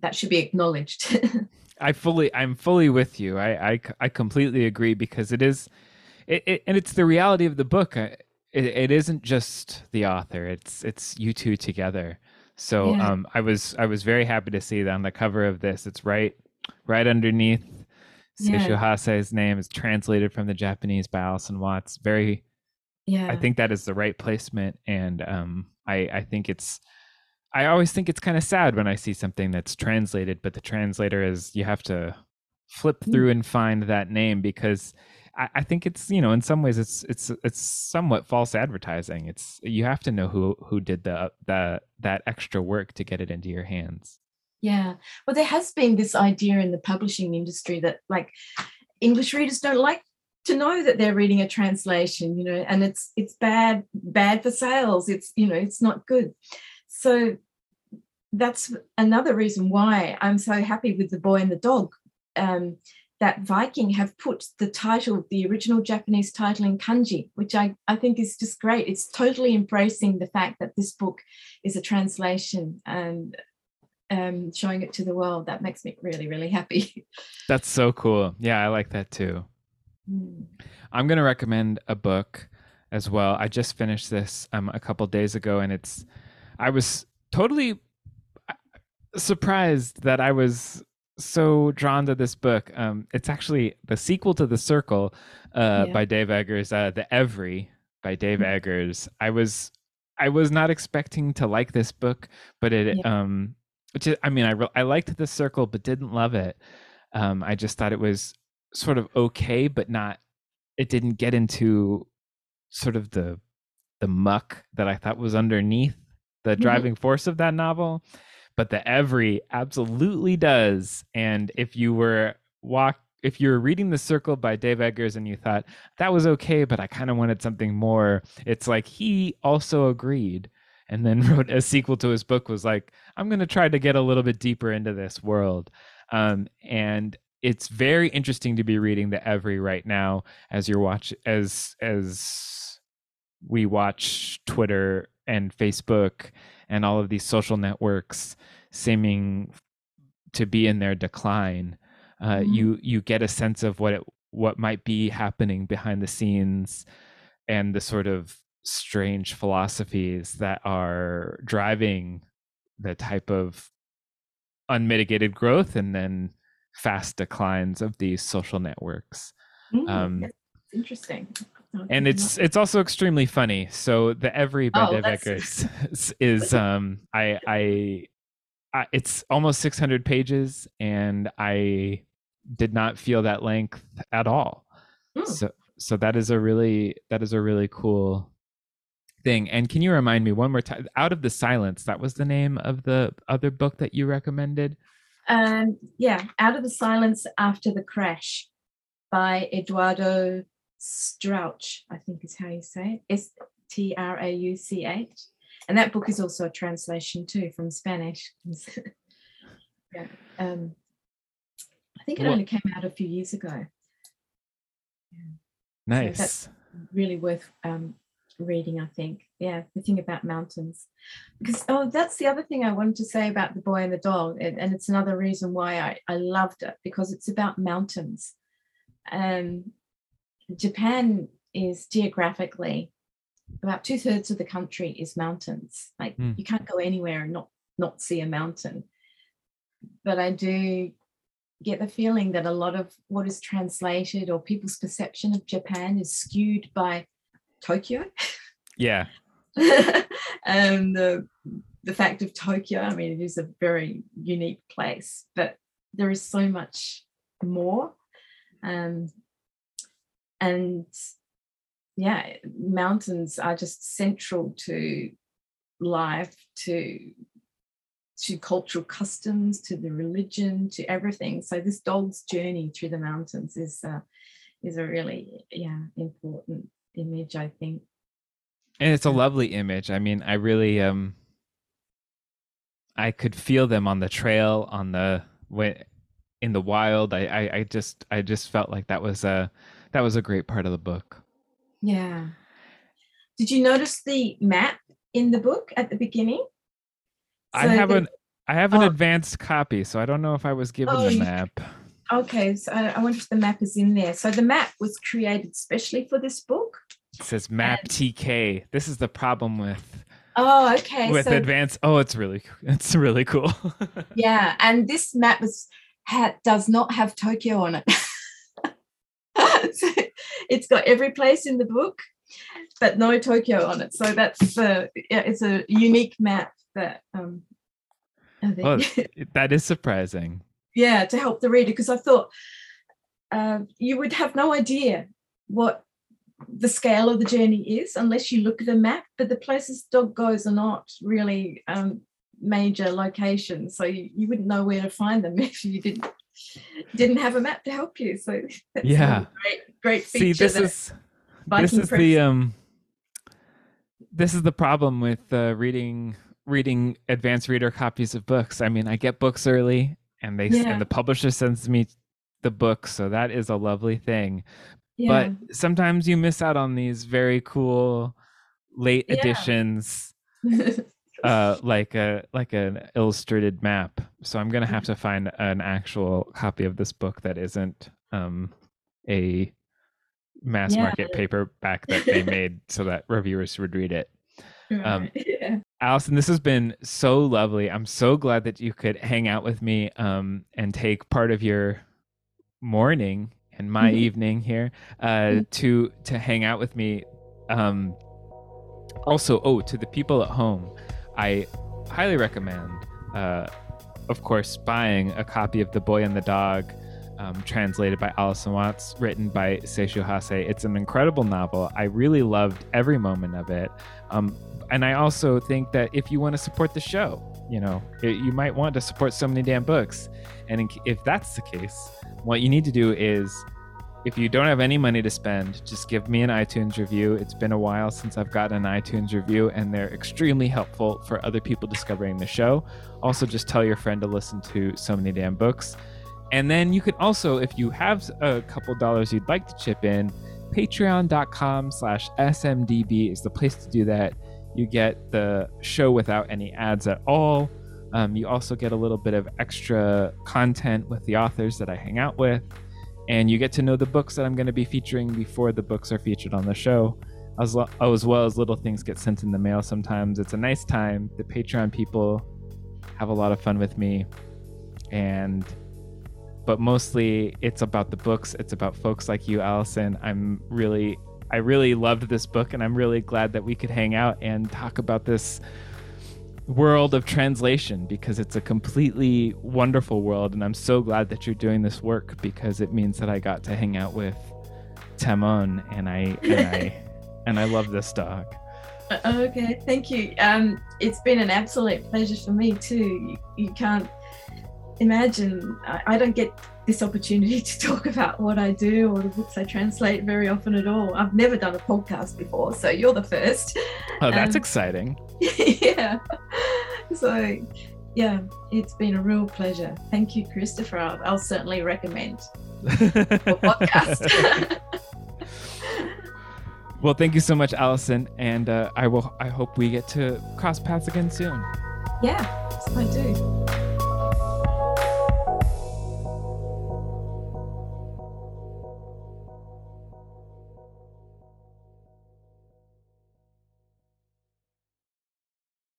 that should be acknowledged. I fully, I'm fully with you. I, I, I completely agree because it is, it, it, and it's the reality of the book. It, it isn't just the author; it's it's you two together. So yeah. um, I was I was very happy to see that on the cover of this. It's right right underneath yeah. Hase's name is translated from the Japanese by Alison Watts. Very, yeah. I think that is the right placement, and um, I I think it's I always think it's kind of sad when I see something that's translated, but the translator is you have to flip mm. through and find that name because I, I, think it's you know in some ways it's it's it's somewhat false advertising. It's you have to know who who did the the that extra work to get it into your hands. Yeah, well, there has been this idea in the publishing industry that like English readers don't like to know that they're reading a translation, you know, and it's it's bad bad for sales. It's you know it's not good so that's another reason why I'm so happy with The Boy and the Dog. Um, that Viking have put the title, the original Japanese title in kanji, which I, I think is just great. It's totally embracing the fact that this book is a translation and um, showing it to the world. That makes me really, really happy. That's so cool. Yeah, I like that too. Mm. I'm going to recommend a book as well. I just finished this um, a couple days ago, and it's I was totally uh, surprised that I was so drawn to this book. Um, it's actually the sequel to The Circle uh, yeah. by Dave Eggers, uh, The Every by Dave mm-hmm. Eggers. I was I was not expecting to like this book, but it yeah. um which is, I mean I I liked The Circle but didn't love it. Um, I just thought it was sort of okay, but not. It didn't get into sort of the the muck that I thought was underneath the mm-hmm. driving force of that novel but the every absolutely does. And if you were walk if you were reading the circle by dave eggers and you thought that was okay but i kind of wanted something more it's like he also agreed and then wrote a sequel to his book was like i'm going to try to get a little bit deeper into this world. Um, and it's very interesting to be reading the every right now as you're watch as as we watch twitter and Facebook and all of these social networks seeming to be in their decline, uh, mm-hmm. you you get a sense of what it what might be happening behind the scenes and the sort of strange philosophies that are driving the type of unmitigated growth and then fast declines of these social networks. Mm, um, interesting and it's it's also extremely funny. So the every by oh, Dave Eggers is um I, I I it's almost 600 pages and I did not feel that length at all. Mm. So so that is a really that is a really cool thing. And can you remind me one more time? Out of the Silence, that was the name of the other book that you recommended. Um, yeah, Out of the Silence After the Crash by Eduardo Strauch, I think is how you say it. S T R A U C H. and that book is also a translation too from Spanish. yeah. Um, I think it What- only came out a few years ago. Nice. that's- Really worth um, reading, I think. Yeah, the thing about mountains. Because oh, that's the other thing I wanted to say about the boy and the dog, and, and it's another reason why I, I loved it because it's about mountains. Um, Japan is geographically about two thirds of the country is mountains. Like Hmm. you can't go anywhere and not not see a mountain. But I do get the feeling that a lot of what is translated or people's perception of Japan is skewed by Tokyo. yeah. and the the fact of Tokyo, I mean, it is a very unique place, but there is so much more. Um, and yeah, mountains are just central to life, to to cultural customs, to the religion, to everything. So this dog's journey through the mountains is uh, is a really yeah important image, I think. And it's a lovely image. I mean, I really um I could feel them on the trail, on the in the wild. I, I I just I just felt like that was a that was a great part of the book. Yeah. Did you notice the map in the book at the beginning? I have the- an I have an Oh. advanced copy, so I don't know if I was given Oh, the map. Okay, so I I wonder if the map is in there. So the map was created specially for this book. It says map TK. This is the problem with Oh, okay. with so advanced. Oh, it's really it's really cool. yeah, and this map was ha, does not have Tokyo on it. so it's got every place in the book, but no Tokyo on it. So that's uh, yeah, it's a unique map that um. I think. oh, that is surprising. yeah to help the reader because i thought uh, you would have no idea what the scale of the journey is unless you look at a map but the places dog goes are not really um, major locations so you, you wouldn't know where to find them if you didn't didn't have a map to help you so Yeah. great great See, feature this is this is the um this is the problem with uh, reading reading advanced reader copies of books. I mean, I get books early, and they Yeah. and the publisher sends me the book, so that is a lovely thing. yeah But sometimes you miss out on these very cool late Yeah. editions, uh, like a like an illustrated map. So I'm gonna Mm-hmm. have to find an actual copy of this book that isn't um, a mass Yeah. market paperback that they made so that reviewers would read it. um, yeah Alison, this has been so lovely. I'm so glad that you could hang out with me um, and take part of your morning and my Mhm. evening here uh, to to hang out with me. Um, also, oh, to the people at home, I highly recommend, uh, of course, buying a copy of The Boy and the Dog. Um, translated by Alison Watts, written by Seishu Hase. It's an incredible novel. I really loved every moment of it. Um, and I also think that if you want to support the show, you know, it, you might want to support so many damn books. And in, if that's the case, what you need to do is, if you don't have any money to spend, just give me an iTunes review. It's been a while since I've gotten an iTunes review, and they're extremely helpful for other people discovering the show. Also, just tell your friend to listen to so many damn books. And then you can also, if you have a couple dollars you'd like to chip in, patreon.com slash smdb is the place to do that you get the show without any ads at all um, you also get a little bit of extra content with the authors that i hang out with and you get to know the books that i'm going to be featuring before the books are featured on the show. As, lo- oh, as well as little things get sent in the mail sometimes. It's a nice time. The patreon people have a lot of fun with me. And but mostly it's about the books. It's about folks like you Alison. I'm really i really loved this book and i'm really glad that we could hang out and talk about this world of translation because it's a completely wonderful world and i'm so glad that you're doing this work because it means that i got to hang out with Tamon and i and i and i love this dog Uh, Okay, thank you. Um, it's been an absolute pleasure for me too. You, you can't imagine I, I don't get this opportunity to talk about what I do or the books I translate very often at all. I've never done a podcast before, so you're the first. Oh, that's Um, exciting. yeah. So, yeah, it's been a real pleasure. Thank you, Christopher. I'll, I'll certainly recommend your podcast. well, thank you so much, Alison, and uh, I will. I hope we get to cross paths again soon. yeah, I do.